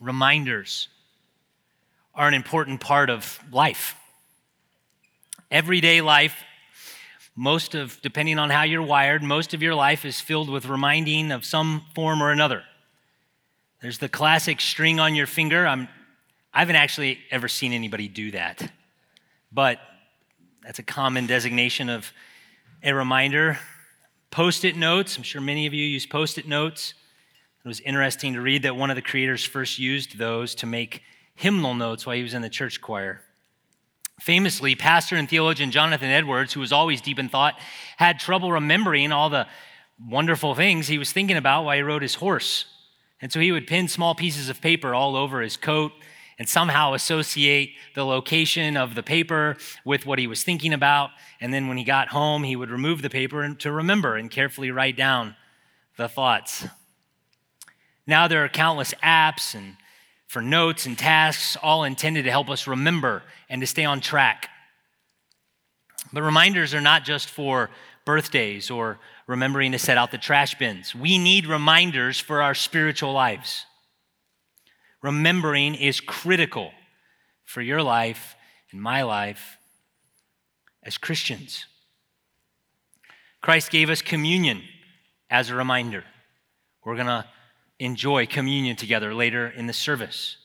reminders are an important part of life. Everyday life, most of, depending on how you're wired, most of your life is filled with reminding of some form or another. There's the classic string on your finger. I'm, I haven't actually ever seen anybody do that, but that's a common designation of a reminder. Post it notes. I'm sure many of you use post it notes. It was interesting to read that one of the creators first used those to make hymnal notes while he was in the church choir. Famously, pastor and theologian Jonathan Edwards, who was always deep in thought, had trouble remembering all the wonderful things he was thinking about while he rode his horse. And so he would pin small pieces of paper all over his coat and somehow associate the location of the paper with what he was thinking about. And then when he got home, he would remove the paper to remember and carefully write down the thoughts. Now there are countless apps and for notes and tasks, all intended to help us remember and to stay on track. But reminders are not just for birthdays or remembering to set out the trash bins. We need reminders for our spiritual lives. Remembering is critical for your life and my life as Christians. Christ gave us communion as a reminder. We're going to enjoy communion together later in the service.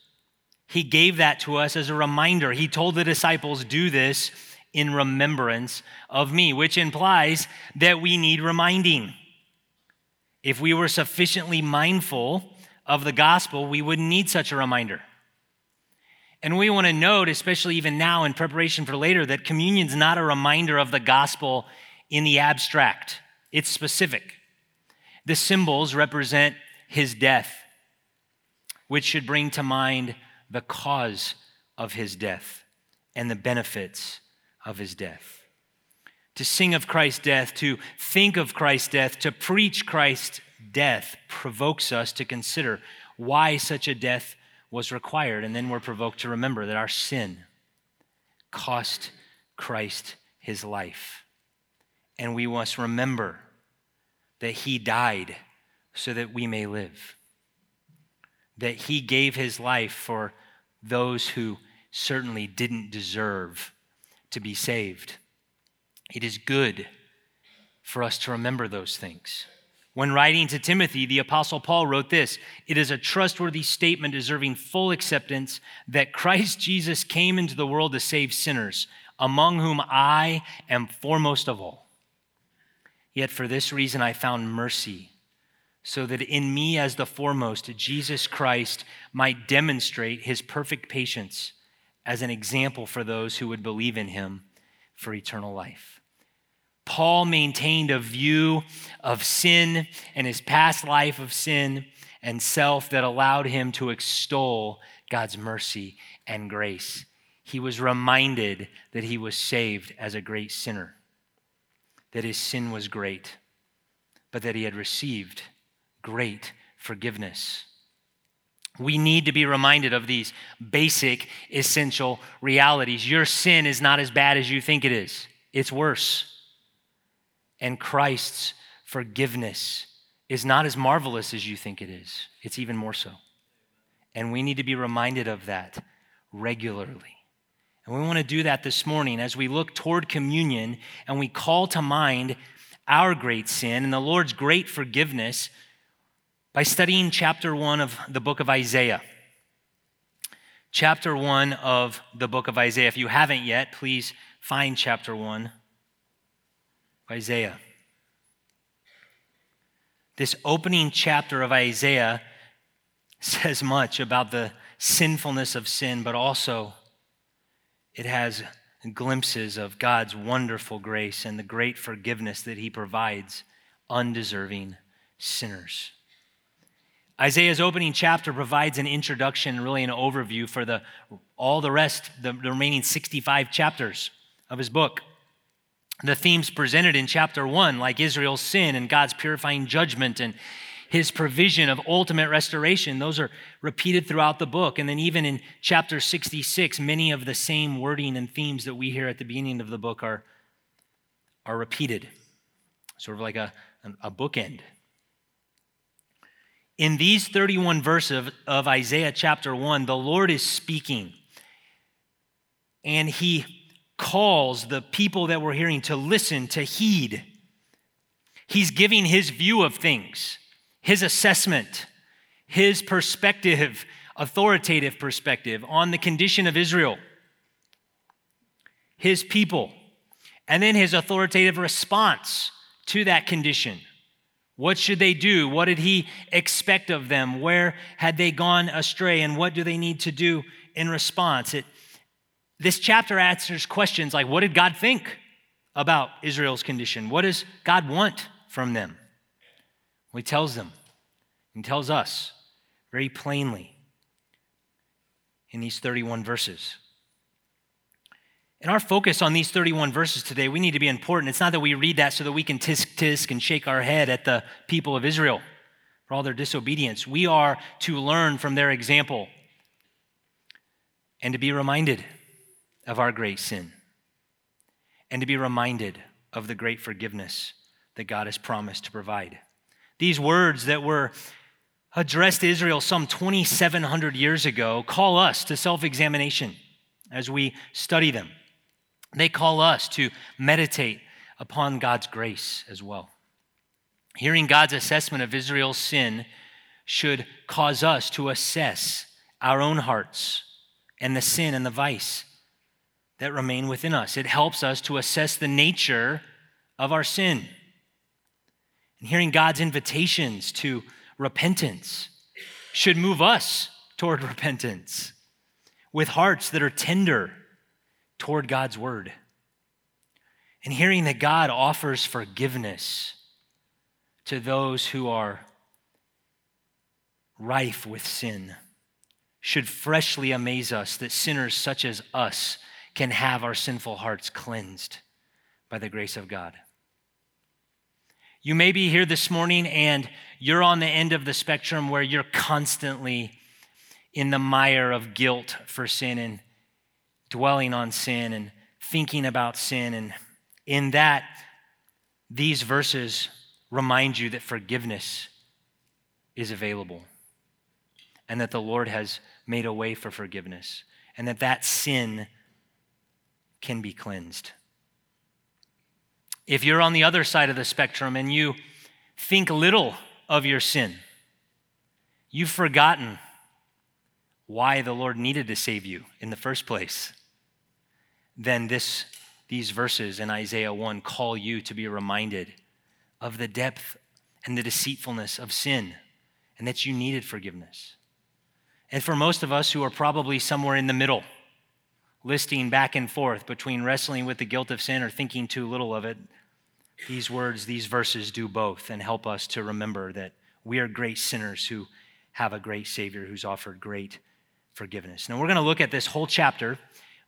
He gave that to us as a reminder. He told the disciples, Do this in remembrance of me, which implies that we need reminding. If we were sufficiently mindful of the gospel, we wouldn't need such a reminder. And we want to note, especially even now in preparation for later, that communion's not a reminder of the gospel in the abstract, it's specific. The symbols represent his death, which should bring to mind the cause of his death and the benefits of his death. To sing of Christ's death, to think of Christ's death, to preach Christ's death provokes us to consider why such a death was required. And then we're provoked to remember that our sin cost Christ his life. And we must remember that he died so that we may live. That he gave his life for those who certainly didn't deserve to be saved. It is good for us to remember those things. When writing to Timothy, the Apostle Paul wrote this It is a trustworthy statement deserving full acceptance that Christ Jesus came into the world to save sinners, among whom I am foremost of all. Yet for this reason I found mercy so that in me, as the foremost, Jesus Christ might demonstrate his perfect patience as an example for those who would believe in him for eternal life. Paul maintained a view of sin and his past life of sin and self that allowed him to extol God's mercy and grace. He was reminded that he was saved as a great sinner, that his sin was great, but that he had received great forgiveness. We need to be reminded of these basic, essential realities. Your sin is not as bad as you think it is, it's worse. And Christ's forgiveness is not as marvelous as you think it is, it's even more so. And we need to be reminded of that regularly. And we want to do that this morning as we look toward communion and we call to mind our great sin and the Lord's great forgiveness by studying chapter one of the book of Isaiah. Chapter one of the book of Isaiah. If you haven't yet, please find chapter one of Isaiah. This opening chapter of Isaiah says much about the sinfulness of sin, but also it has glimpses of God's wonderful grace and the great forgiveness that He provides undeserving sinners. Isaiah's opening chapter provides an introduction, really an overview for the, all the rest, the, the remaining 65 chapters of his book. The themes presented in chapter one, like Israel's sin and God's purifying judgment and his provision of ultimate restoration, those are repeated throughout the book. And then, even in chapter 66, many of the same wording and themes that we hear at the beginning of the book are, are repeated, sort of like a, a bookend In these 31 verses of, of Isaiah chapter 1, the Lord is speaking. And he calls the people that we're hearing to listen, to heed. He's giving his view of things, his assessment, his perspective, authoritative perspective on the condition of Israel, his people, and then his authoritative response to that condition. What should they do? What did he expect of them? Where had they gone astray? And what do they need to do in response? It, this chapter answers questions like what did God think about Israel's condition? What does God want from them? Well, he tells them, he tells us very plainly in these 31 verses. And our focus on these 31 verses today, we need to be important. It's not that we read that so that we can tisk tisk and shake our head at the people of Israel for all their disobedience. We are to learn from their example and to be reminded of our great sin and to be reminded of the great forgiveness that God has promised to provide. These words that were addressed to Israel some 2,700 years ago call us to self examination as we study them. They call us to meditate upon God's grace as well. Hearing God's assessment of Israel's sin should cause us to assess our own hearts and the sin and the vice that remain within us. It helps us to assess the nature of our sin. And hearing God's invitations to repentance should move us toward repentance with hearts that are tender toward God's word. And hearing that God offers forgiveness to those who are rife with sin should freshly amaze us that sinners such as us can have our sinful hearts cleansed by the grace of God. You may be here this morning and you're on the end of the spectrum where you're constantly in the mire of guilt for sin and dwelling on sin and thinking about sin. And in that, these verses remind you that forgiveness is available and that the Lord has made a way for forgiveness and that that sin can be cleansed. If you're on the other side of the spectrum and you think little of your sin, you've forgotten why the Lord needed to save you in the first place then this, these verses in Isaiah 1 call you to be reminded of the depth and the deceitfulness of sin and that you needed forgiveness. And for most of us who are probably somewhere in the middle, listing back and forth between wrestling with the guilt of sin or thinking too little of it, these words, these verses do both and help us to remember that we are great sinners who have a great Savior who's offered great forgiveness. Now, we're going to look at this whole chapter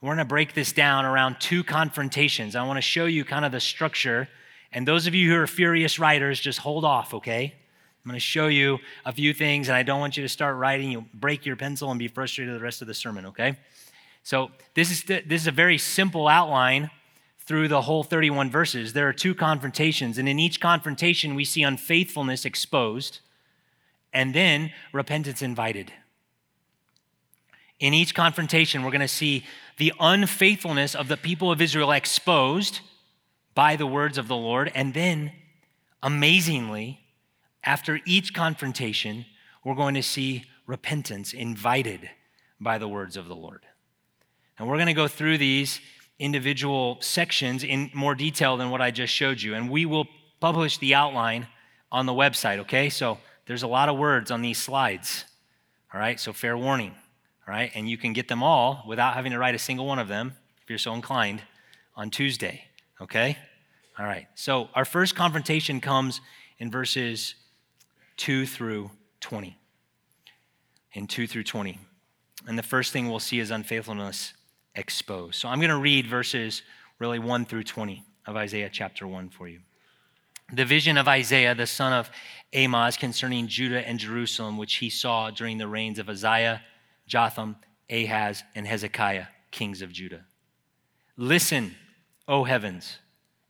we're going to break this down around two confrontations. I want to show you kind of the structure. And those of you who are furious writers, just hold off, okay? I'm going to show you a few things, and I don't want you to start writing. You'll break your pencil and be frustrated the rest of the sermon, okay? So this is the, this is a very simple outline through the whole 31 verses. There are two confrontations, and in each confrontation we see unfaithfulness exposed, and then repentance invited. In each confrontation, we're going to see the unfaithfulness of the people of Israel exposed by the words of the Lord. And then, amazingly, after each confrontation, we're going to see repentance invited by the words of the Lord. And we're going to go through these individual sections in more detail than what I just showed you. And we will publish the outline on the website, okay? So there's a lot of words on these slides, all right? So fair warning right? And you can get them all without having to write a single one of them, if you're so inclined, on Tuesday, okay? All right. So our first confrontation comes in verses 2 through 20. In 2 through 20. And the first thing we'll see is unfaithfulness exposed. So I'm going to read verses really 1 through 20 of Isaiah chapter 1 for you. The vision of Isaiah, the son of Amoz, concerning Judah and Jerusalem, which he saw during the reigns of Uzziah Jotham, Ahaz, and Hezekiah, kings of Judah. Listen, O heavens,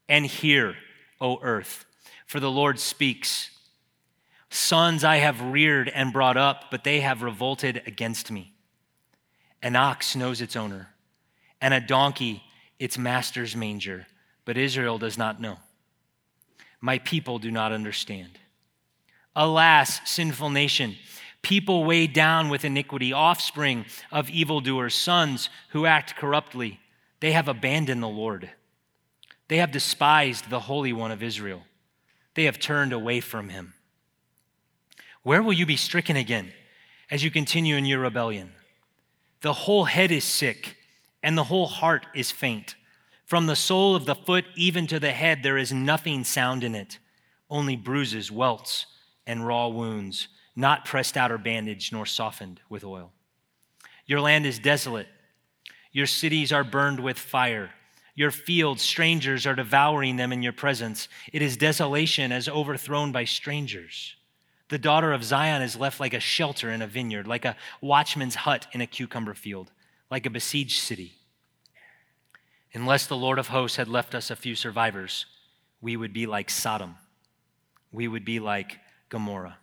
and hear, O earth, for the Lord speaks. Sons I have reared and brought up, but they have revolted against me. An ox knows its owner, and a donkey its master's manger, but Israel does not know. My people do not understand. Alas, sinful nation, people weighed down with iniquity, offspring of evildoers, sons who act corruptly. They have abandoned the Lord. They have despised the Holy One of Israel. They have turned away from him. Where will you be stricken again as you continue in your rebellion? The whole head is sick, and the whole heart is faint. From the sole of the foot even to the head, there is nothing sound in it, only bruises, welts, and raw wounds, not pressed out or bandaged, nor softened with oil. Your land is desolate. Your cities are burned with fire. Your fields, strangers are devouring them in your presence. It is desolation as overthrown by strangers. The daughter of Zion is left like a shelter in a vineyard, like a watchman's hut in a cucumber field, like a besieged city. Unless the Lord of hosts had left us a few survivors, we would be like Sodom. We would be like Gomorrah.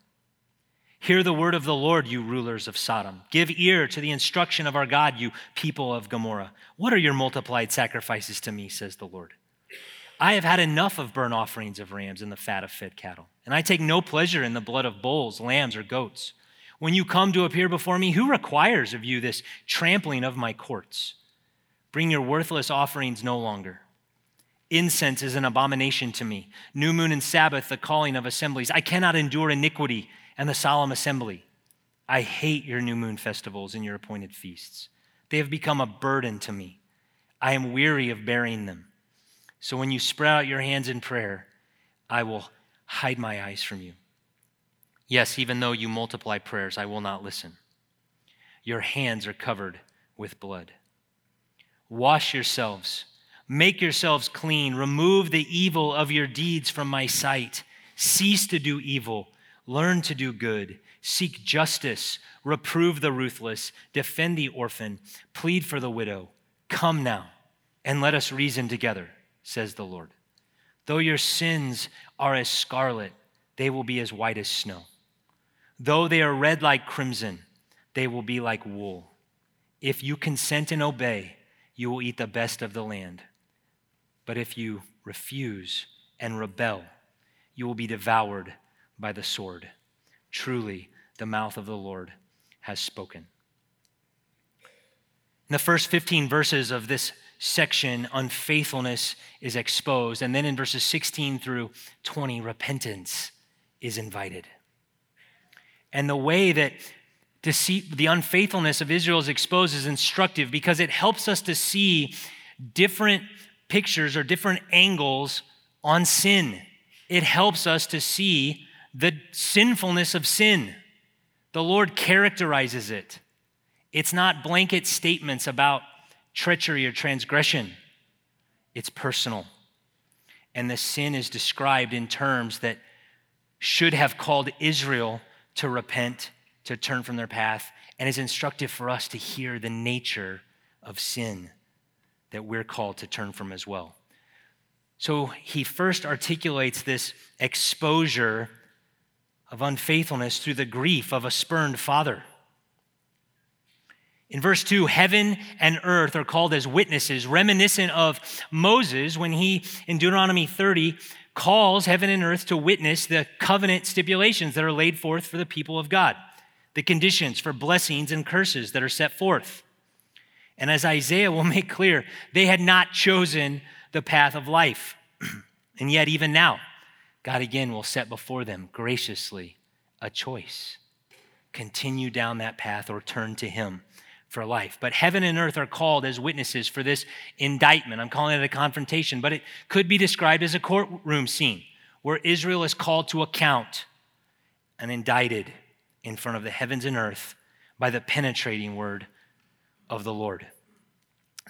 Hear the word of the Lord, you rulers of Sodom. Give ear to the instruction of our God, you people of Gomorrah. What are your multiplied sacrifices to me, says the Lord? I have had enough of burnt offerings of rams and the fat of fed cattle, and I take no pleasure in the blood of bulls, lambs, or goats. When you come to appear before me, who requires of you this trampling of my courts? Bring your worthless offerings no longer. Incense is an abomination to me. New moon and Sabbath, the calling of assemblies. I cannot endure iniquity and the solemn assembly. I hate your new moon festivals and your appointed feasts. They have become a burden to me. I am weary of bearing them. So when you spread out your hands in prayer, I will hide my eyes from you. Yes, even though you multiply prayers, I will not listen. Your hands are covered with blood. Wash yourselves, make yourselves clean, remove the evil of your deeds from my sight. Cease to do evil Learn to do good, seek justice, reprove the ruthless, defend the orphan, plead for the widow. Come now and let us reason together, says the Lord. Though your sins are as scarlet, they will be as white as snow. Though they are red like crimson, they will be like wool. If you consent and obey, you will eat the best of the land. But if you refuse and rebel, you will be devoured by the sword. Truly, the mouth of the Lord has spoken. In the first 15 verses of this section, unfaithfulness is exposed. And then in verses 16 through 20, repentance is invited. And the way that deceit, the unfaithfulness of Israel is exposed is instructive because it helps us to see different pictures or different angles on sin. It helps us to see the sinfulness of sin. The Lord characterizes it. It's not blanket statements about treachery or transgression, it's personal. And the sin is described in terms that should have called Israel to repent, to turn from their path, and is instructive for us to hear the nature of sin that we're called to turn from as well. So he first articulates this exposure of unfaithfulness through the grief of a spurned father. In verse 2, heaven and earth are called as witnesses, reminiscent of Moses when he, in Deuteronomy 30, calls heaven and earth to witness the covenant stipulations that are laid forth for the people of God, the conditions for blessings and curses that are set forth. And as Isaiah will make clear, they had not chosen the path of life. and yet, even now, God again will set before them graciously a choice. Continue down that path or turn to Him for life. But heaven and earth are called as witnesses for this indictment. I'm calling it a confrontation, but it could be described as a courtroom scene where Israel is called to account and indicted in front of the heavens and earth by the penetrating word of the Lord.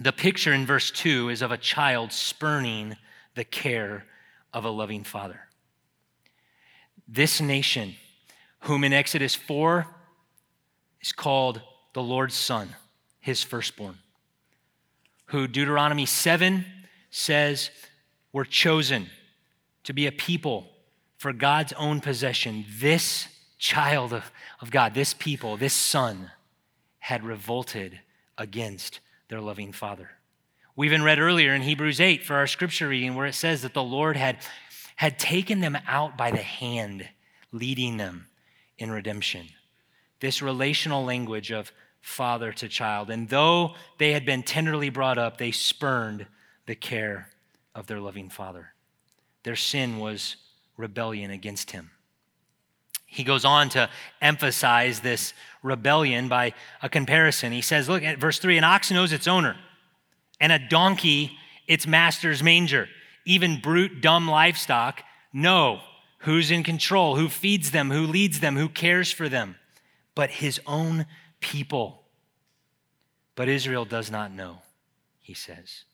The picture in verse 2 is of a child spurning the care of a loving father. This nation, whom in Exodus 4 is called the Lord's Son, his firstborn, who Deuteronomy 7 says were chosen to be a people for God's own possession. This child of, of God, this people, this son, had revolted against their loving father. We even read earlier in Hebrews 8 for our scripture reading where it says that the Lord had, had taken them out by the hand, leading them in redemption. This relational language of father to child. And though they had been tenderly brought up, they spurned the care of their loving father. Their sin was rebellion against him. He goes on to emphasize this rebellion by a comparison. He says, Look at verse 3 an ox knows its owner, and a donkey its master's manger. Even brute, dumb livestock know who's in control, who feeds them, who leads them, who cares for them. But his own people. But Israel does not know, he says.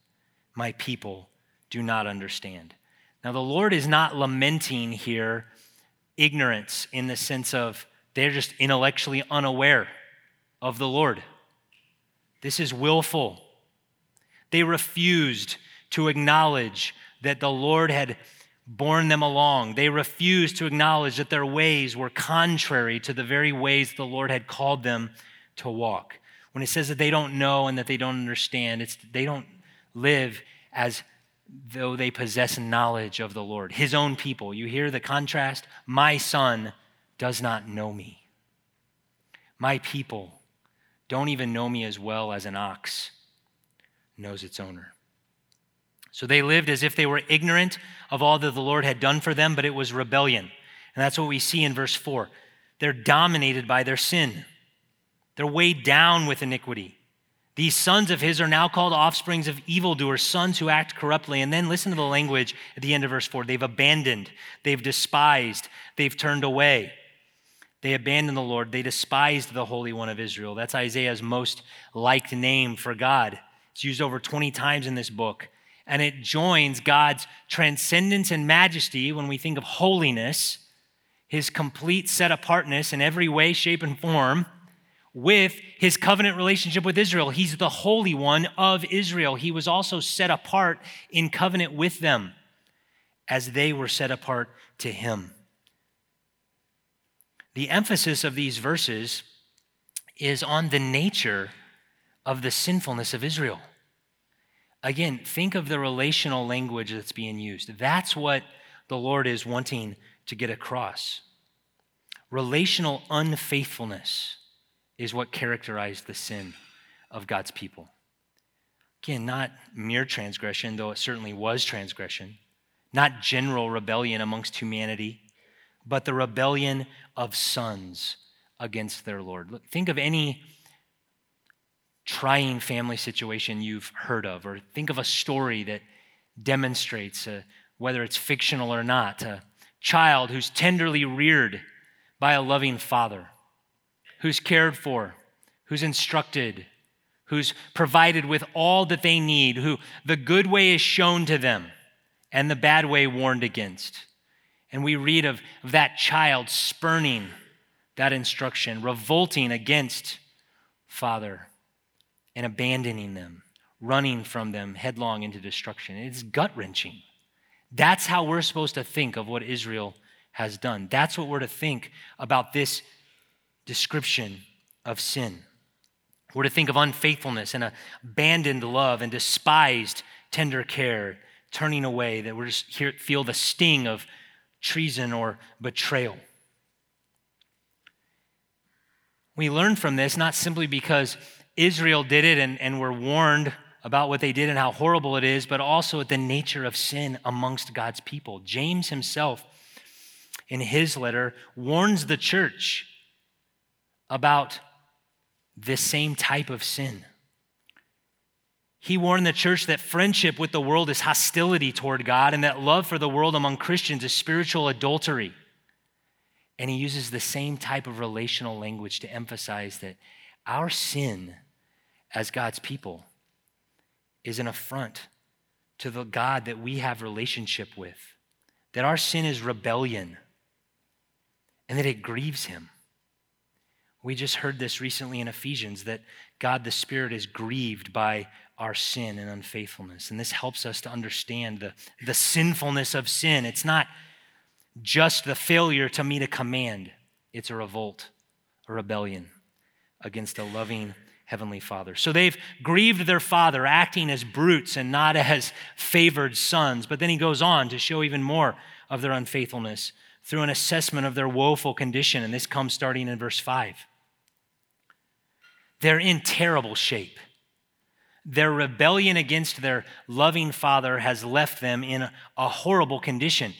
My people do not understand. Now, the Lord is not lamenting here ignorance in the sense of they're just intellectually unaware of the Lord. This is willful. They refused to acknowledge that the Lord had borne them along. They refused to acknowledge that their ways were contrary to the very ways the Lord had called them to walk. When it says that they don't know and that they don't understand, it's they don't live as though they possess knowledge of the Lord, his own people. You hear the contrast? My son does not know me. My people don't even know me as well as an ox knows its owner. So they lived as if they were ignorant of all that the Lord had done for them, but it was rebellion. And that's what we see in verse 4. They're dominated by their sin. They're weighed down with iniquity. These sons of his are now called offsprings of evildoers, sons who act corruptly. And then listen to the language at the end of verse 4. They've abandoned, they've despised, they've turned away. They abandoned the Lord, they despised the Holy One of Israel. That's Isaiah's most liked name for God. It's used over 20 times in this book. And it joins God's transcendence and majesty when we think of holiness, his complete set apartness in every way, shape, and form with his covenant relationship with Israel. He's the Holy One of Israel. He was also set apart in covenant with them as they were set apart to him. The emphasis of these verses is on the nature of the sinfulness of Israel. Again, think of the relational language that's being used. That's what the Lord is wanting to get across. Relational unfaithfulness is what characterized the sin of God's people. Again, not mere transgression, though it certainly was transgression, not general rebellion amongst humanity, but the rebellion of sons against their Lord. Think of any trying family situation you've heard of, or think of a story that demonstrates, uh, whether it's fictional or not, a child who's tenderly reared by a loving father who's cared for, who's instructed, who's provided with all that they need, who the good way is shown to them and the bad way warned against. And we read of, of that child spurning that instruction, revolting against Father and abandoning them, running from them headlong into destruction. It's gut wrenching. That's how we're supposed to think of what Israel has done. That's what we're to think about this description of sin. We're to think of unfaithfulness and abandoned love and despised tender care, turning away, that we're just here feel the sting of treason or betrayal. We learn from this not simply because Israel did it and, and were warned about what they did and how horrible it is, but also at the nature of sin amongst God's people. James himself, in his letter, warns the church about this same type of sin. He warned the church that friendship with the world is hostility toward God and that love for the world among Christians is spiritual adultery. And he uses the same type of relational language to emphasize that our sin as God's people is an affront to the God that we have relationship with. That our sin is rebellion and that it grieves him. We just heard this recently in Ephesians that God the Spirit is grieved by our sin and unfaithfulness. And this helps us to understand the, the sinfulness of sin. It's not just the failure to meet a command, It's a revolt, a rebellion against a loving heavenly father. So they've grieved their father, acting as brutes and not as favored sons. But then he goes on to show even more of their unfaithfulness through an assessment of their woeful condition. And this comes starting in verse 5. They're in terrible shape. Their rebellion against their loving father has left them in a horrible condition.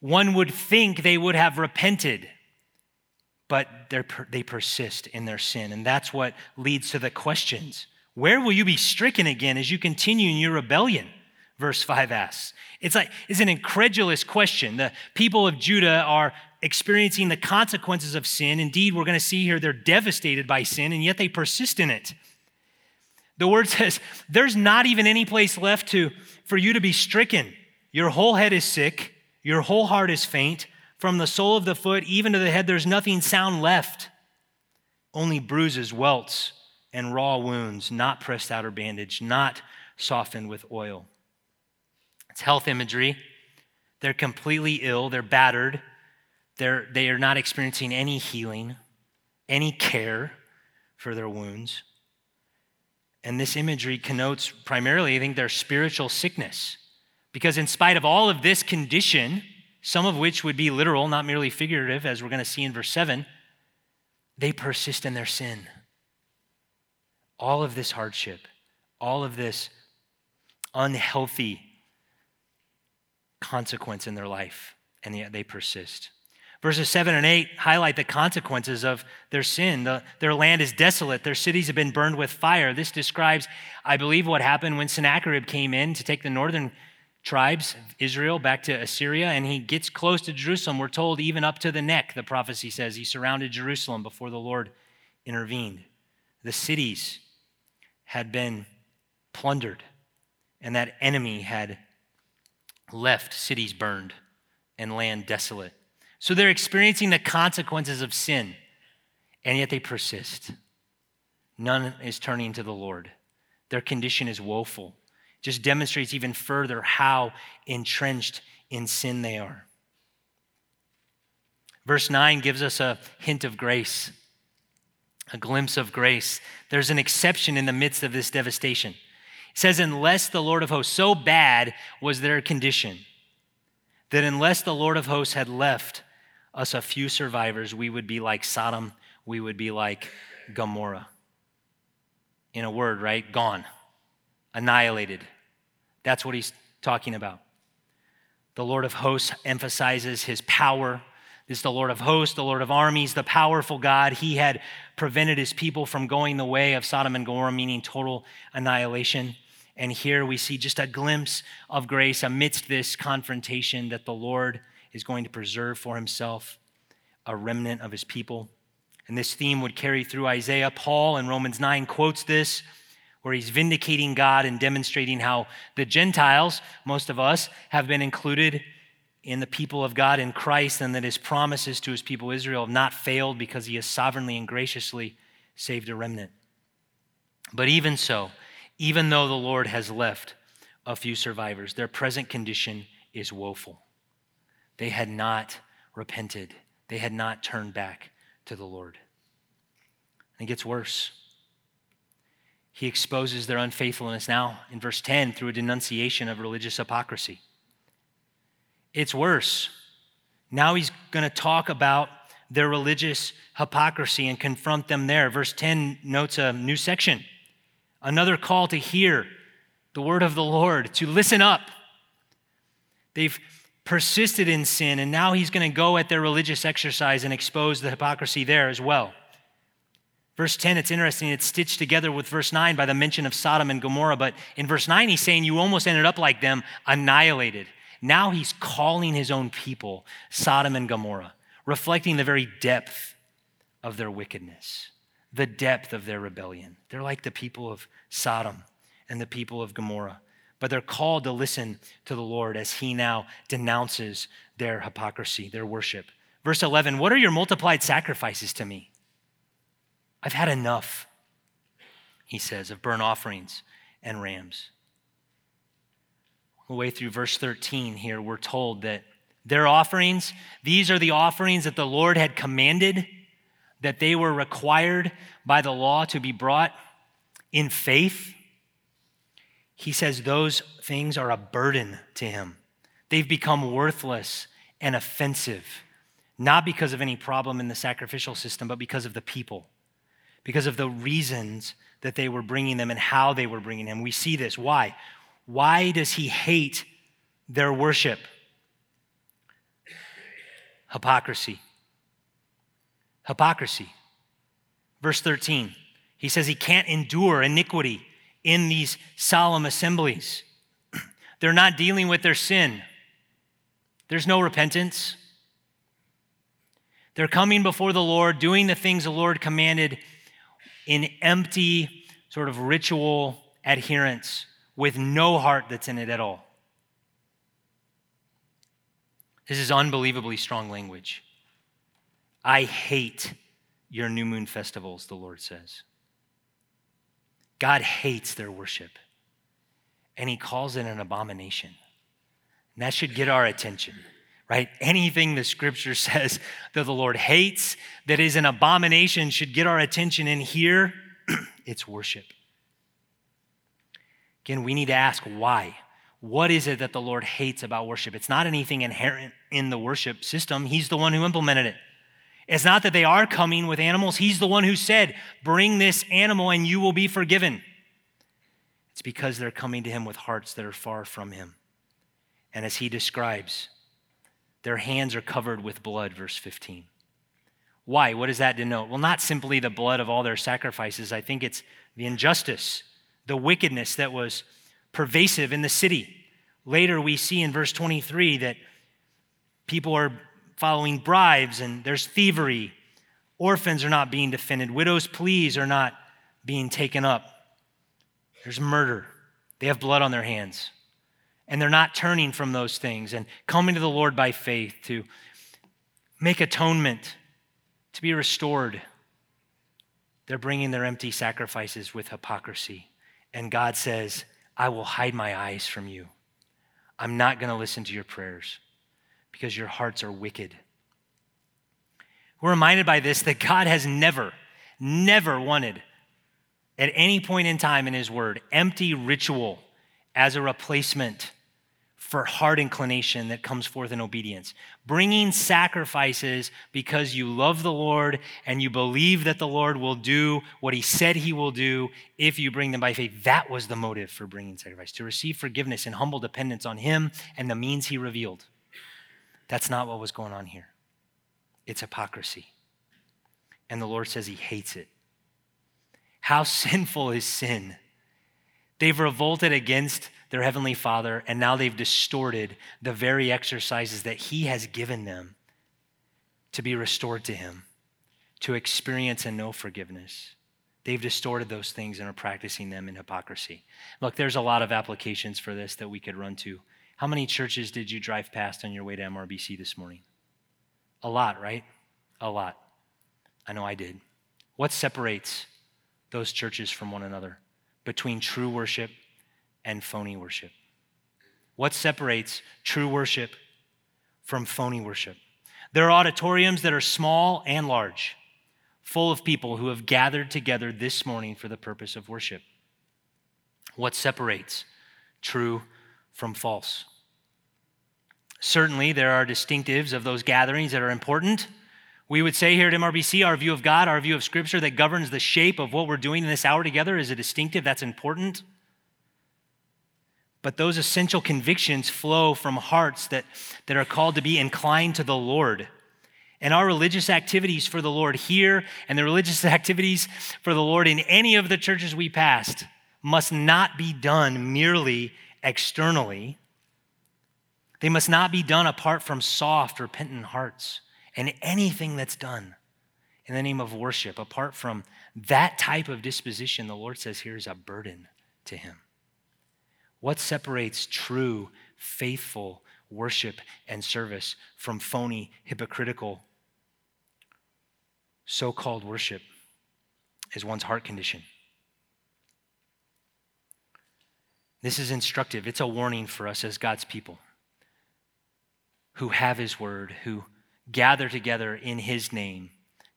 One would think they would have repented, but they persist in their sin. And that's what leads to the questions Where will you be stricken again as you continue in your rebellion? Verse 5 asks. It's like it's an incredulous question. The people of Judah are experiencing the consequences of sin. Indeed, we're going to see here they're devastated by sin, and yet they persist in it. The word says, There's not even any place left to, for you to be stricken. Your whole head is sick, your whole heart is faint. From the sole of the foot even to the head, there's nothing sound left. Only bruises, welts, and raw wounds, not pressed out or bandaged, not softened with oil. It's health imagery. They're completely ill, they're battered, they're, they are not experiencing any healing, any care for their wounds. And this imagery connotes primarily, I think, their spiritual sickness. Because in spite of all of this condition, some of which would be literal, not merely figurative, as we're going to see in verse 7, they persist in their sin. All of this hardship, all of this unhealthy consequence in their life, and yet they persist. Verses 7 and 8 highlight the consequences of their sin. The, their land is desolate. Their cities have been burned with fire. This describes, I believe, what happened when Sennacherib came in to take the northern tribes of Israel back to Assyria, and he gets close to Jerusalem. We're told even up to the neck, the prophecy says. He surrounded Jerusalem before the Lord intervened. The cities had been plundered, and that enemy had left cities burned and land desolate. So they're experiencing the consequences of sin, and yet they persist. None is turning to the Lord. Their condition is woeful. Just demonstrates even further how entrenched in sin they are. Verse 9 gives us a hint of grace, a glimpse of grace. There's an exception in the midst of this devastation. It says, Unless the Lord of hosts, so bad was their condition, that unless the Lord of hosts had left us a few survivors, we would be like Sodom, we would be like Gomorrah. In a word, right? Gone, annihilated. That's what he's talking about. The Lord of hosts emphasizes his power. This is the Lord of hosts, the Lord of armies, the powerful God. He had prevented his people from going the way of Sodom and Gomorrah, meaning total annihilation. And here we see just a glimpse of grace amidst this confrontation that the Lord is going to preserve for himself a remnant of his people. And this theme would carry through Isaiah. Paul in Romans 9 quotes this, where he's vindicating God and demonstrating how the Gentiles, most of us, have been included in the people of God in Christ, and that his promises to his people Israel have not failed because he has sovereignly and graciously saved a remnant. But even so, even though the Lord has left a few survivors, their present condition is woeful. They had not repented, they had not turned back to the Lord. And it gets worse. He exposes their unfaithfulness now in verse 10 through a denunciation of religious hypocrisy. It's worse. Now he's going to talk about their religious hypocrisy and confront them there. Verse 10 notes a new section, another call to hear the word of the Lord, to listen up. They've persisted in sin, and now he's going to go at their religious exercise and expose the hypocrisy there as well. Verse 10, it's interesting, it's stitched together with verse 9 by the mention of Sodom and Gomorrah, but in verse 9, he's saying you almost ended up like them, annihilated. Now he's calling his own people Sodom and Gomorrah, reflecting the very depth of their wickedness, the depth of their rebellion. They're like the people of Sodom and the people of Gomorrah but they're called to listen to the Lord as he now denounces their hypocrisy, their worship. Verse 11 What are your multiplied sacrifices to me? I've had enough, he says, of burnt offerings and rams. The way through verse 13 here, we're told that Their offerings, these are the offerings that the Lord had commanded, that they were required by the law to be brought in faith. He says those things are a burden to him. They've become worthless and offensive, not because of any problem in the sacrificial system, but because of the people, because of the reasons that they were bringing them and how they were bringing him. We see this. Why? Why does he hate their worship? Hypocrisy. Hypocrisy. Verse 13, he says he can't endure iniquity in these solemn assemblies. They're not dealing with their sin, there's no repentance. They're coming before the Lord, doing the things the Lord commanded in empty, sort of ritual adherence with no heart that's in it at all. This is unbelievably strong language. I hate your new moon festivals, the Lord says. God hates their worship, and he calls it an abomination. And that should get our attention, right? Anything the scripture says that the Lord hates, that is an abomination, should get our attention. And here, it's worship. Again, we need to ask why. What is it that the Lord hates about worship? It's not anything inherent in the worship system, He's the one who implemented it. It's not that they are coming with animals, He's the one who said, Bring this animal and you will be forgiven. It's because they're coming to Him with hearts that are far from Him. And as He describes, their hands are covered with blood, verse 15. Why? What does that denote? Well, not simply the blood of all their sacrifices. I think it's the injustice, the wickedness that was pervasive in the city. Later, we see in verse 23 that people are following bribes and there's thievery. Orphans are not being defended. Widows' pleas are not being taken up. There's murder. They have blood on their hands. And they're not turning from those things and coming to the Lord by faith to make atonement to be restored. They're bringing their empty sacrifices with hypocrisy. And God says, I will hide my eyes from you. I'm not going to listen to your prayers because your hearts are wicked. We're reminded by this that God has never, never wanted at any point in time in His Word empty ritual as a replacement for heart inclination that comes forth in obedience. Bringing sacrifices because you love the Lord and you believe that the Lord will do what he said he will do if you bring them by faith. That was the motive for bringing sacrifice, to receive forgiveness and humble dependence on him and the means he revealed. That's not what was going on here. It's hypocrisy. And the Lord says he hates it. How sinful is sin? They've revolted against their Heavenly Father, and now they've distorted the very exercises that He has given them to be restored to Him, to experience and know forgiveness. They've distorted those things and are practicing them in hypocrisy. Look, there's a lot of applications for this that we could run to. How many churches did you drive past on your way to MRBC this morning? A lot, right? A lot. I know I did. What separates those churches from one another? between true worship and phony worship? What separates true worship from phony worship? There are auditoriums that are small and large, full of people who have gathered together this morning for the purpose of worship. What separates true from false? Certainly, there are distinctives of those gatherings that are important. We would say here at MRBC, our view of God, our view of Scripture that governs the shape of what we're doing in this hour together is a distinctive, that's important. But those essential convictions flow from hearts that, that are called to be inclined to the Lord. And our religious activities for the Lord here and the religious activities for the Lord in any of the churches we passed must not be done merely externally. They must not be done apart from soft, repentant hearts. And anything that's done in the name of worship, apart from that type of disposition, the Lord says here is a burden to him. What separates true, faithful worship and service from phony, hypocritical, so called worship is one's heart condition. This is instructive, it's a warning for us as God's people. who have his word, who gather together in his name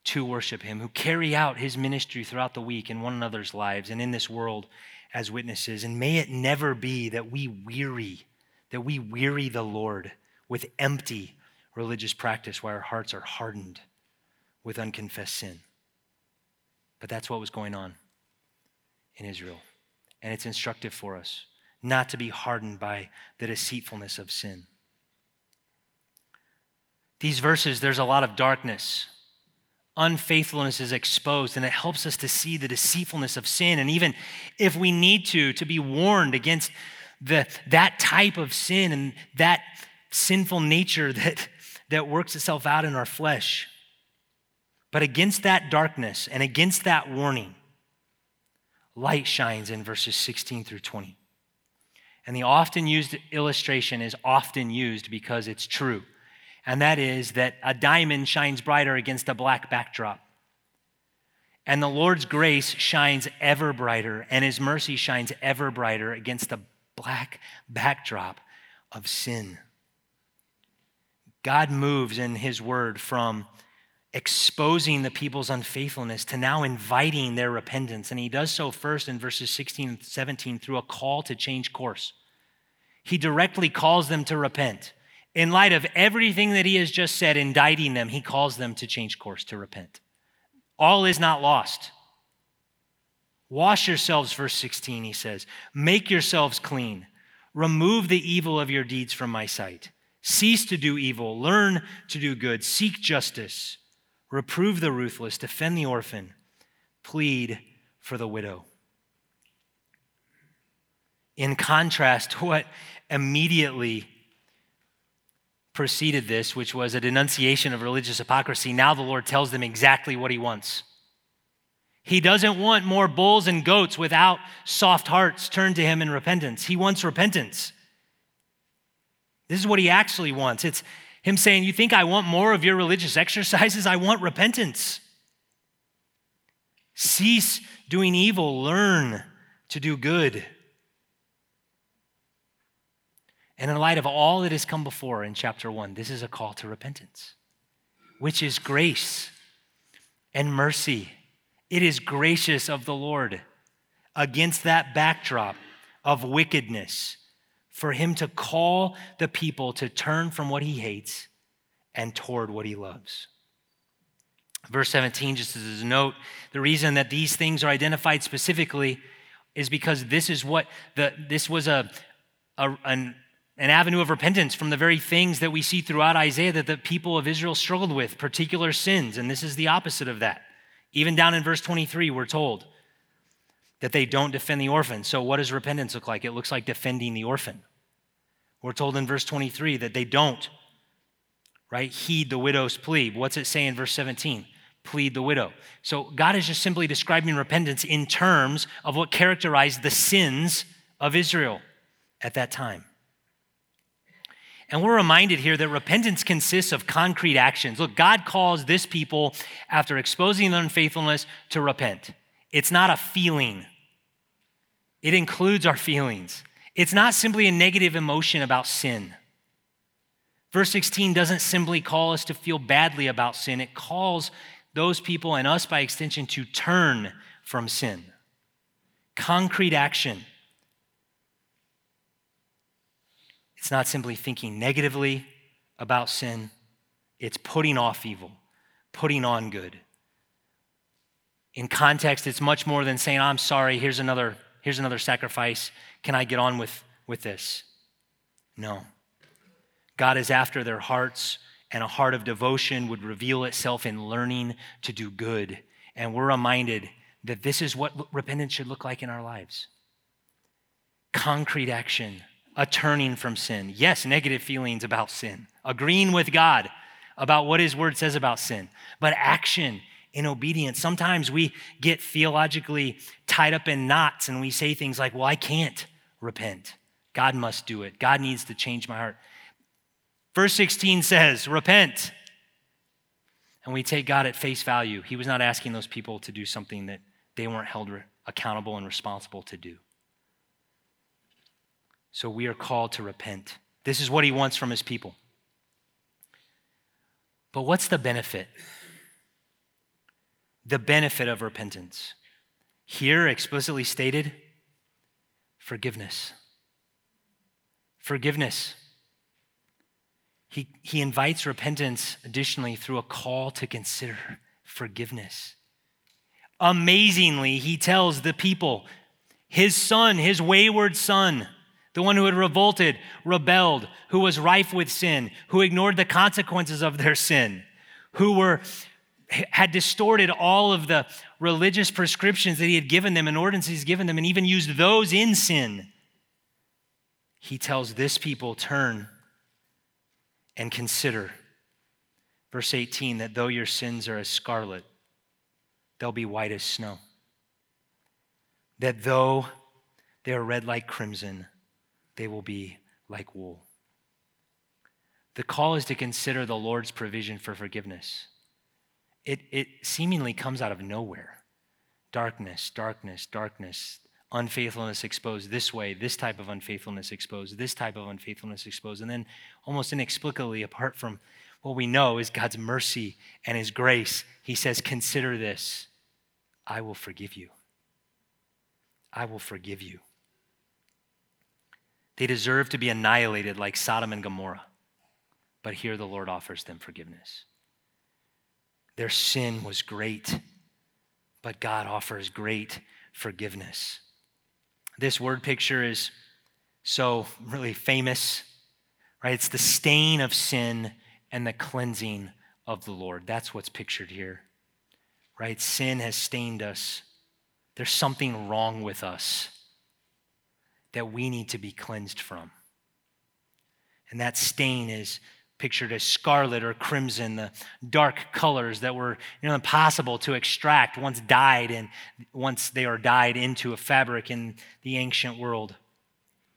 to worship him, who carry out his ministry throughout the week in one another's lives and in this world as witnesses. And may it never be that we weary, that we weary the Lord with empty religious practice while our hearts are hardened with unconfessed sin. But that's what was going on in Israel. And it's instructive for us not to be hardened by the deceitfulness of sin. These verses, there's a lot of darkness. Unfaithfulness is exposed, and it helps us to see the deceitfulness of sin. And even if we need to, to be warned against the, that type of sin and that sinful nature that, that works itself out in our flesh. But against that darkness and against that warning, light shines in verses 16 through 20. And the often used illustration is often used because it's true and that is that a diamond shines brighter against a black backdrop. And the Lord's grace shines ever brighter, and his mercy shines ever brighter against the black backdrop of sin. God moves in his word from exposing the people's unfaithfulness to now inviting their repentance. And he does so first in verses 16 and 17 through a call to change course. He directly calls them to repent in light of everything that he has just said, indicting them, he calls them to change course, to repent. All is not lost. Wash yourselves, verse 16, he says. Make yourselves clean. Remove the evil of your deeds from my sight. Cease to do evil. Learn to do good. Seek justice. Reprove the ruthless. Defend the orphan. Plead for the widow. In contrast what immediately preceded this, which was a denunciation of religious hypocrisy, now the Lord tells them exactly what he wants. He doesn't want more bulls and goats without soft hearts turned to him in repentance. He wants repentance. This is what he actually wants. It's him saying, You think I want more of your religious exercises? I want repentance. Cease doing evil, learn to do good. And in light of all that has come before in chapter one, this is a call to repentance, which is grace and mercy. It is gracious of the Lord against that backdrop of wickedness for him to call the people to turn from what he hates and toward what he loves. Verse 17, just as a note, the reason that these things are identified specifically is because this is what the this was a, a an an avenue of repentance from the very things that we see throughout Isaiah that the people of Israel struggled with, particular sins. And this is the opposite of that. Even down in verse 23, we're told that they don't defend the orphan. So, what does repentance look like? It looks like defending the orphan. We're told in verse 23 that they don't, right, heed the widow's plea. What's it say in verse 17? Plead the widow. So, God is just simply describing repentance in terms of what characterized the sins of Israel at that time. And we're reminded here that repentance consists of concrete actions. Look, God calls this people, after exposing their unfaithfulness, to repent. It's not a feeling, it includes our feelings. It's not simply a negative emotion about sin. Verse 16 doesn't simply call us to feel badly about sin, it calls those people and us by extension to turn from sin. Concrete action. It's not simply thinking negatively about sin, it's putting off evil, putting on good. In context, it's much more than saying, I'm sorry, here's another, here's another sacrifice. Can I get on with, with this? No. God is after their hearts, and a heart of devotion would reveal itself in learning to do good. And we're reminded that this is what repentance should look like in our lives concrete action a turning from sin. Yes, negative feelings about sin, agreeing with God about what His Word says about sin, but action in obedience. Sometimes we get theologically tied up in knots and we say things like, Well, I can't repent. God must do it. God needs to change my heart. Verse 16 says, Repent. And we take God at face value. He was not asking those people to do something that they weren't held accountable and responsible to do. So we are called to repent. This is what he wants from his people. But what's the benefit? The benefit of repentance. Here, explicitly stated, forgiveness. Forgiveness. He, he invites repentance additionally through a call to consider forgiveness. Amazingly, he tells the people, his son, his wayward son, the one who had revolted, rebelled, who was rife with sin, who ignored the consequences of their sin, who were had distorted all of the religious prescriptions that he had given them and ordinances he's given them and even used those in sin. He tells this people, turn and consider. Verse 18, that though your sins are as scarlet, they'll be white as snow. That though they are red like crimson, they will be like wool. The call is to consider the Lord's provision for forgiveness. It, it seemingly comes out of nowhere. Darkness, darkness, darkness, unfaithfulness exposed this way, this type of unfaithfulness exposed, this type of unfaithfulness exposed. And then, almost inexplicably, apart from what we know is God's mercy and His grace, He says, Consider this I will forgive you. I will forgive you. They deserve to be annihilated like Sodom and Gomorrah. But here the Lord offers them forgiveness. Their sin was great, but God offers great forgiveness. This word picture is so really famous, right? It's the stain of sin and the cleansing of the Lord. That's what's pictured here, right? Sin has stained us. There's something wrong with us that we need to be cleansed from. And that stain is pictured as scarlet or crimson, the dark colors that were you know, impossible to extract once dyed and once they are dyed into a fabric in the ancient world.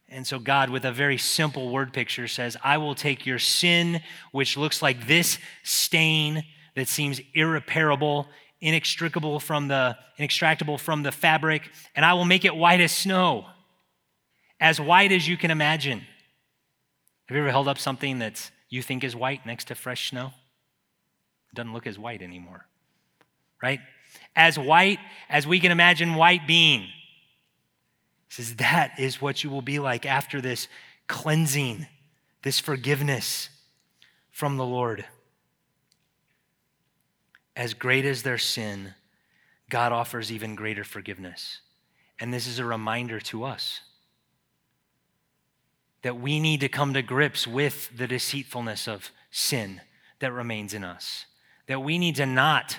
And so God, with a very simple word picture, says, I will take your sin, which looks like this stain that seems irreparable, inextricable from the inextractable from the fabric, and I will make it white as snow as white as you can imagine. Have you ever held up something that you think is white next to fresh snow? It doesn't look as white anymore, right? As white as we can imagine white being. He says, That is what you will be like after this cleansing, this forgiveness from the Lord. As great as their sin, God offers even greater forgiveness. And this is a reminder to us that we need to come to grips with the deceitfulness of sin that remains in us. That we need to not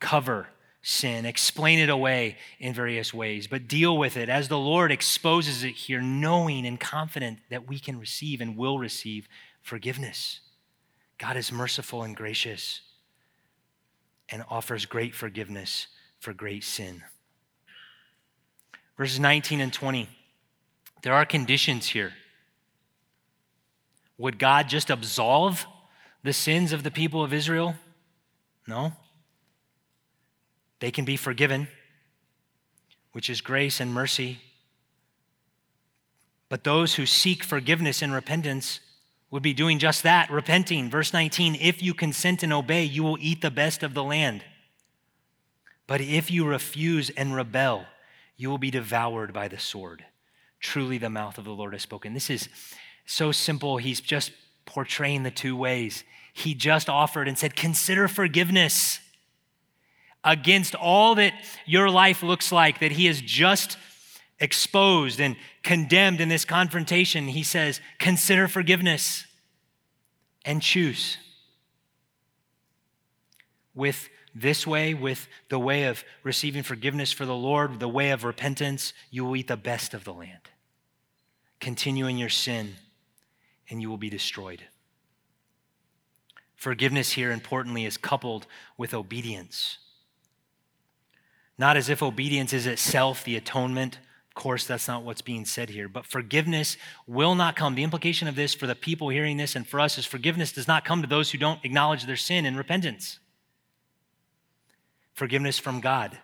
cover sin, explain it away in various ways, but deal with it as the Lord exposes it here, knowing and confident that we can receive and will receive forgiveness. God is merciful and gracious and offers great forgiveness for great sin. Verses 19 and 20. There are conditions here. Would God just absolve the sins of the people of Israel? No. They can be forgiven, which is grace and mercy. But those who seek forgiveness and repentance would be doing just that, repenting. Verse 19 If you consent and obey, you will eat the best of the land. But if you refuse and rebel, you will be devoured by the sword. Truly, the mouth of the Lord has spoken. This is so simple. He's just portraying the two ways. He just offered and said, Consider forgiveness against all that your life looks like, that He has just exposed and condemned in this confrontation. He says, Consider forgiveness and choose. With this way, with the way of receiving forgiveness for the Lord, the way of repentance, you will eat the best of the land. Continue in your sin and you will be destroyed. Forgiveness here, importantly, is coupled with obedience. Not as if obedience is itself the atonement. Of course, that's not what's being said here. But forgiveness will not come. The implication of this for the people hearing this and for us is forgiveness does not come to those who don't acknowledge their sin and repentance. Forgiveness from God,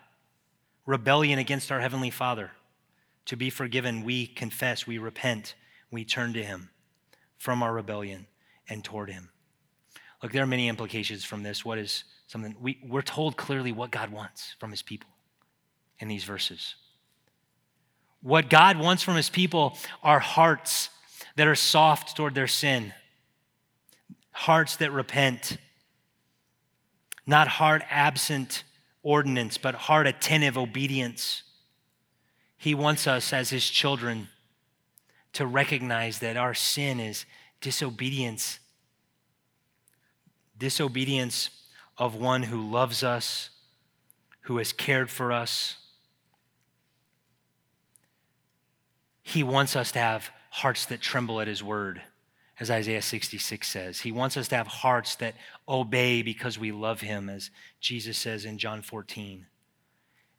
rebellion against our Heavenly Father. To be forgiven, we confess, we repent, we turn to Him from our rebellion and toward Him. Look, there are many implications from this. What is something we, we're told clearly what God wants from his people in these verses. What God wants from his people are hearts that are soft toward their sin, hearts that repent, not heart absent ordinance, but heart attentive obedience. He wants us as his children to recognize that our sin is disobedience. Disobedience of one who loves us, who has cared for us. He wants us to have hearts that tremble at his word, as Isaiah 66 says. He wants us to have hearts that obey because we love him, as Jesus says in John 14.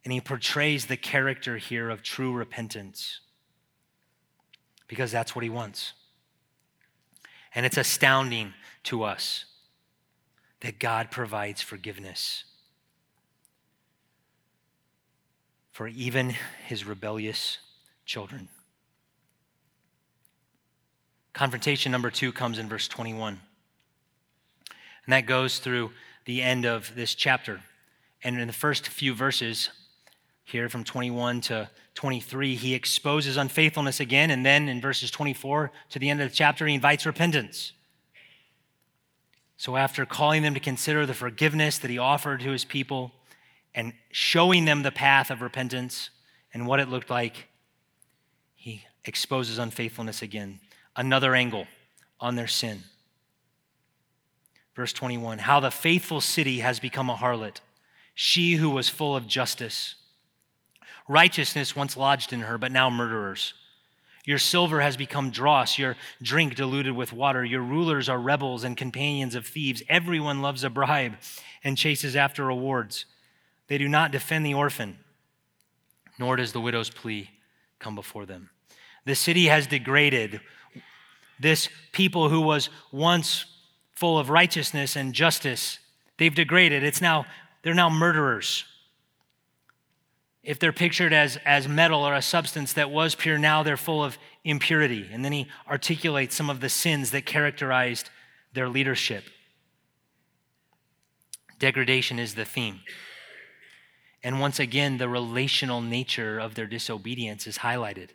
And he portrays the character here of true repentance because that's what he wants. And it's astounding to us that God provides forgiveness for even his rebellious children. Confrontation number two comes in verse 21. And that goes through the end of this chapter. And in the first few verses, here from 21 to 23, he exposes unfaithfulness again. And then in verses 24 to the end of the chapter, he invites repentance. So, after calling them to consider the forgiveness that he offered to his people and showing them the path of repentance and what it looked like, he exposes unfaithfulness again. Another angle on their sin. Verse 21 How the faithful city has become a harlot, she who was full of justice. Righteousness once lodged in her, but now murderers. Your silver has become dross, your drink diluted with water. Your rulers are rebels and companions of thieves. Everyone loves a bribe and chases after rewards. They do not defend the orphan, nor does the widow's plea come before them. The city has degraded. This people who was once full of righteousness and justice, they've degraded. It's now, they're now murderers if they're pictured as, as metal or a substance that was pure, now they're full of impurity. And then he articulates some of the sins that characterized their leadership. Degradation is the theme. And once again, the relational nature of their disobedience is highlighted.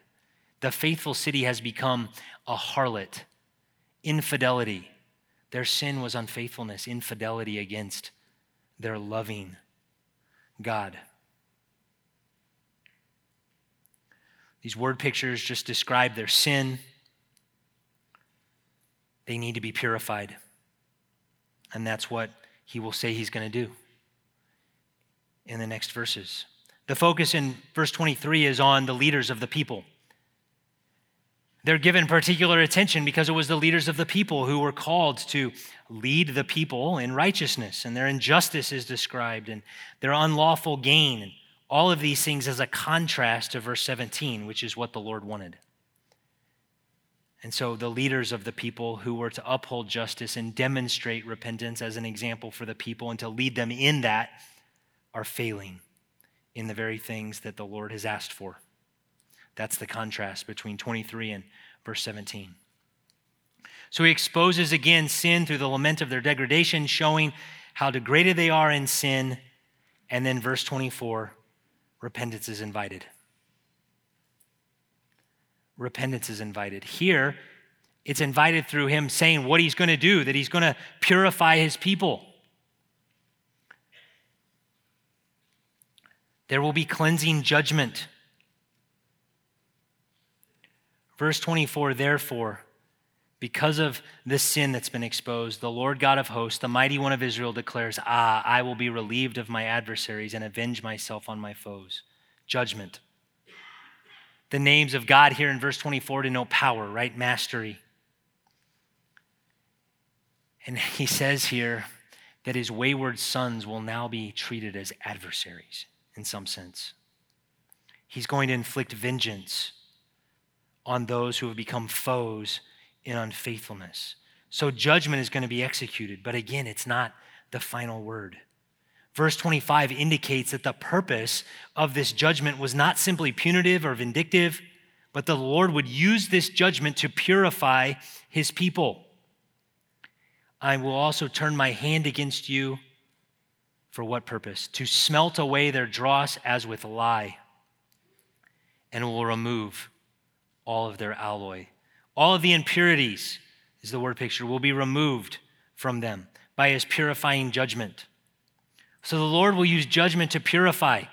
The faithful city has become a harlot, infidelity. Their sin was unfaithfulness, infidelity against their loving God. These word pictures just describe their sin. They need to be purified. And that's what he will say he's going to do in the next verses. The focus in verse 23 is on the leaders of the people. They're given particular attention because it was the leaders of the people who were called to lead the people in righteousness, and their injustice is described, and their unlawful gain. All of these things as a contrast to verse 17, which is what the Lord wanted. And so the leaders of the people who were to uphold justice and demonstrate repentance as an example for the people and to lead them in that are failing in the very things that the Lord has asked for. That's the contrast between 23 and verse 17. So he exposes again sin through the lament of their degradation, showing how degraded they are in sin. And then verse 24 repentance is invited. Repentance is invited. Here, it's invited through him saying what he's going to do, that he's going to purify his people. There will be cleansing judgment. Verse 24, therefore, because of this sin that's been exposed, the Lord God of hosts, the mighty one of Israel, declares, Ah, I will be relieved of my adversaries and avenge myself on my foes. Judgment. The names of God here in verse 24 denote power, right? Mastery. And he says here that his wayward sons will now be treated as adversaries in some sense. He's going to inflict vengeance on those who have become foes in unfaithfulness. So judgment is going to be executed, but again, it's not the final word. Verse 25 indicates that the purpose of this judgment was not simply punitive or vindictive, but the Lord would use this judgment to purify his people. I will also turn my hand against you. For what purpose? To smelt away their dross as with lye, and will remove all of their alloy. All of the impurities, is the word picture, will be removed from them by his purifying judgment. So the Lord will use judgment to purify.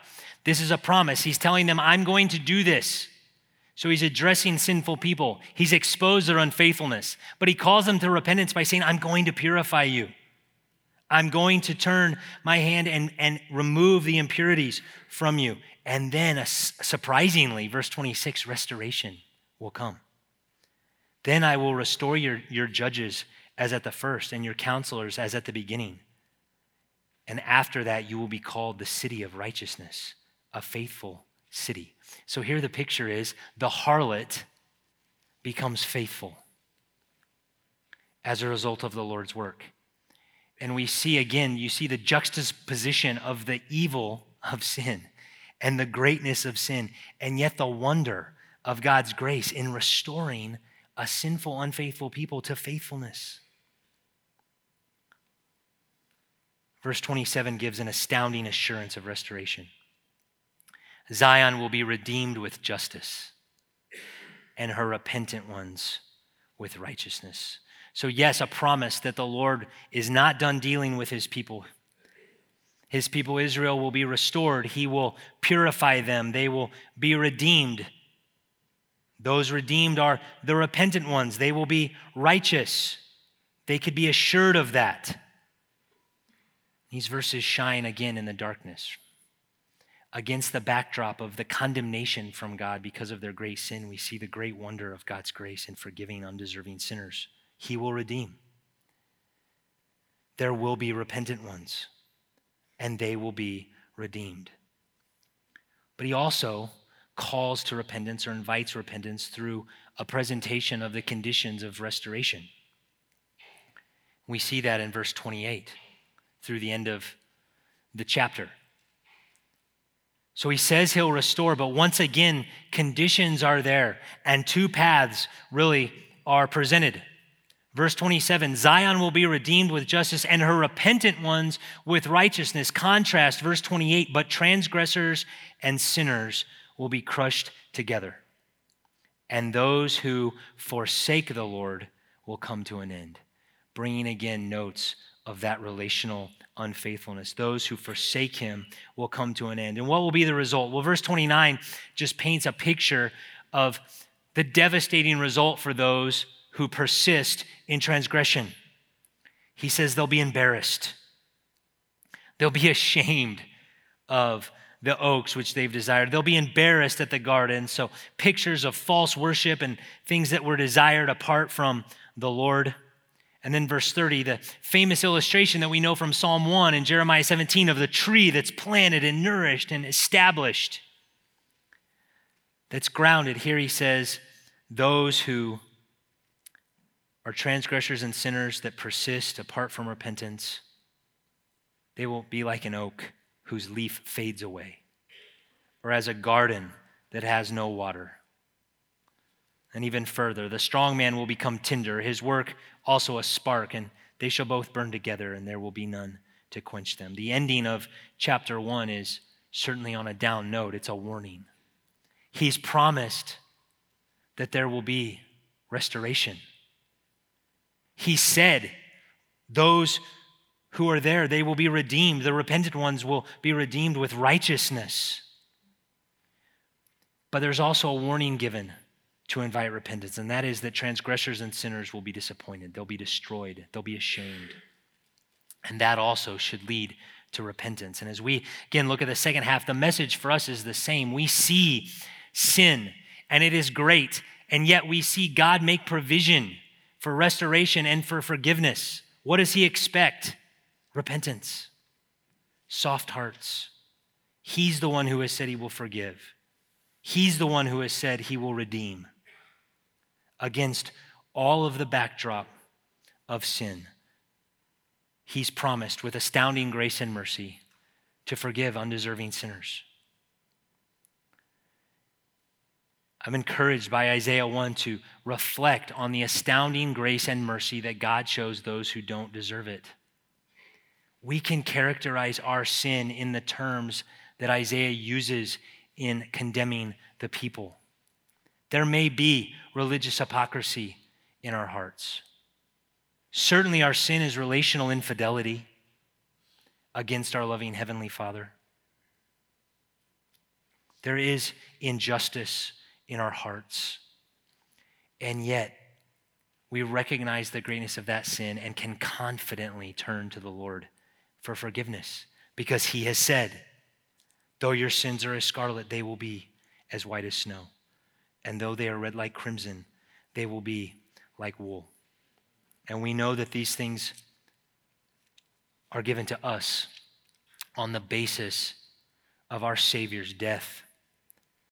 This is a promise. He's telling them, I'm going to do this. So he's addressing sinful people. He's exposed their unfaithfulness, but he calls them to repentance by saying, I'm going to purify you. I'm going to turn my hand and, and remove the impurities from you. And then, surprisingly, verse 26 restoration will come. Then I will restore your, your judges as at the first, and your counselors as at the beginning. And after that, you will be called the city of righteousness, a faithful city. So here the picture is the harlot becomes faithful as a result of the Lord's work. And we see again, you see the juxtaposition of the evil of sin and the greatness of sin, and yet the wonder of God's grace in restoring a sinful, unfaithful people to faithfulness. Verse 27 gives an astounding assurance of restoration. Zion will be redeemed with justice, and her repentant ones with righteousness. So, yes, a promise that the Lord is not done dealing with his people. His people Israel will be restored. He will purify them. They will be redeemed. Those redeemed are the repentant ones. They will be righteous. They could be assured of that. These verses shine again in the darkness against the backdrop of the condemnation from God because of their great sin, we see the great wonder of God's grace in forgiving undeserving sinners. He will redeem. There will be repentant ones, and they will be redeemed. But he also calls to repentance or invites repentance through a presentation of the conditions of restoration. We see that in verse 28 through the end of the chapter. So he says he'll restore, but once again, conditions are there, and two paths really are presented. Verse 27 Zion will be redeemed with justice, and her repentant ones with righteousness. Contrast, verse 28 But transgressors and sinners will be crushed together, and those who forsake the Lord will come to an end. Bringing again notes of that relational unfaithfulness. Those who forsake him will come to an end. And what will be the result? Well, verse 29 just paints a picture of the devastating result for those who persist in transgression. He says they'll be embarrassed, they'll be ashamed of the oaks which they've desired. They'll be embarrassed at the garden. So, pictures of false worship and things that were desired apart from the Lord. And then verse 30, the famous illustration that we know from Psalm 1 and Jeremiah 17 of the tree that's planted and nourished and established, that's grounded. Here he says, those who are transgressors and sinners that persist apart from repentance, they will be like an oak whose leaf fades away, or as a garden that has no water. And even further, the strong man will become tinder, his work also a spark, and they shall both burn together, and there will be none to quench them. The ending of chapter one is certainly on a down note, it's a warning. He's promised that there will be restoration. He said, Those who are there, they will be redeemed. The repentant ones will be redeemed with righteousness. But there's also a warning given to invite repentance, and that is that transgressors and sinners will be disappointed, they'll be destroyed, they'll be ashamed. And that also should lead to repentance. And as we again look at the second half, the message for us is the same. We see sin, and it is great, and yet we see God make provision for restoration and for forgiveness. What does He expect? Repentance, soft hearts. He's the one who has said He will forgive. He's the one who has said He will redeem against all of the backdrop of sin. He's promised with astounding grace and mercy to forgive undeserving sinners. I'm encouraged by Isaiah 1 to reflect on the astounding grace and mercy that God shows those who don't deserve it. We can characterize our sin in the terms that Isaiah uses in condemning the people. There may be religious hypocrisy in our hearts. Certainly, our sin is relational infidelity against our loving Heavenly Father. There is injustice in our hearts. And yet, we recognize the greatness of that sin and can confidently turn to the Lord for forgiveness because He has said, Though your sins are as scarlet, they will be as white as snow. And though they are red like crimson, they will be like wool. And we know that these things are given to us on the basis of our Savior's death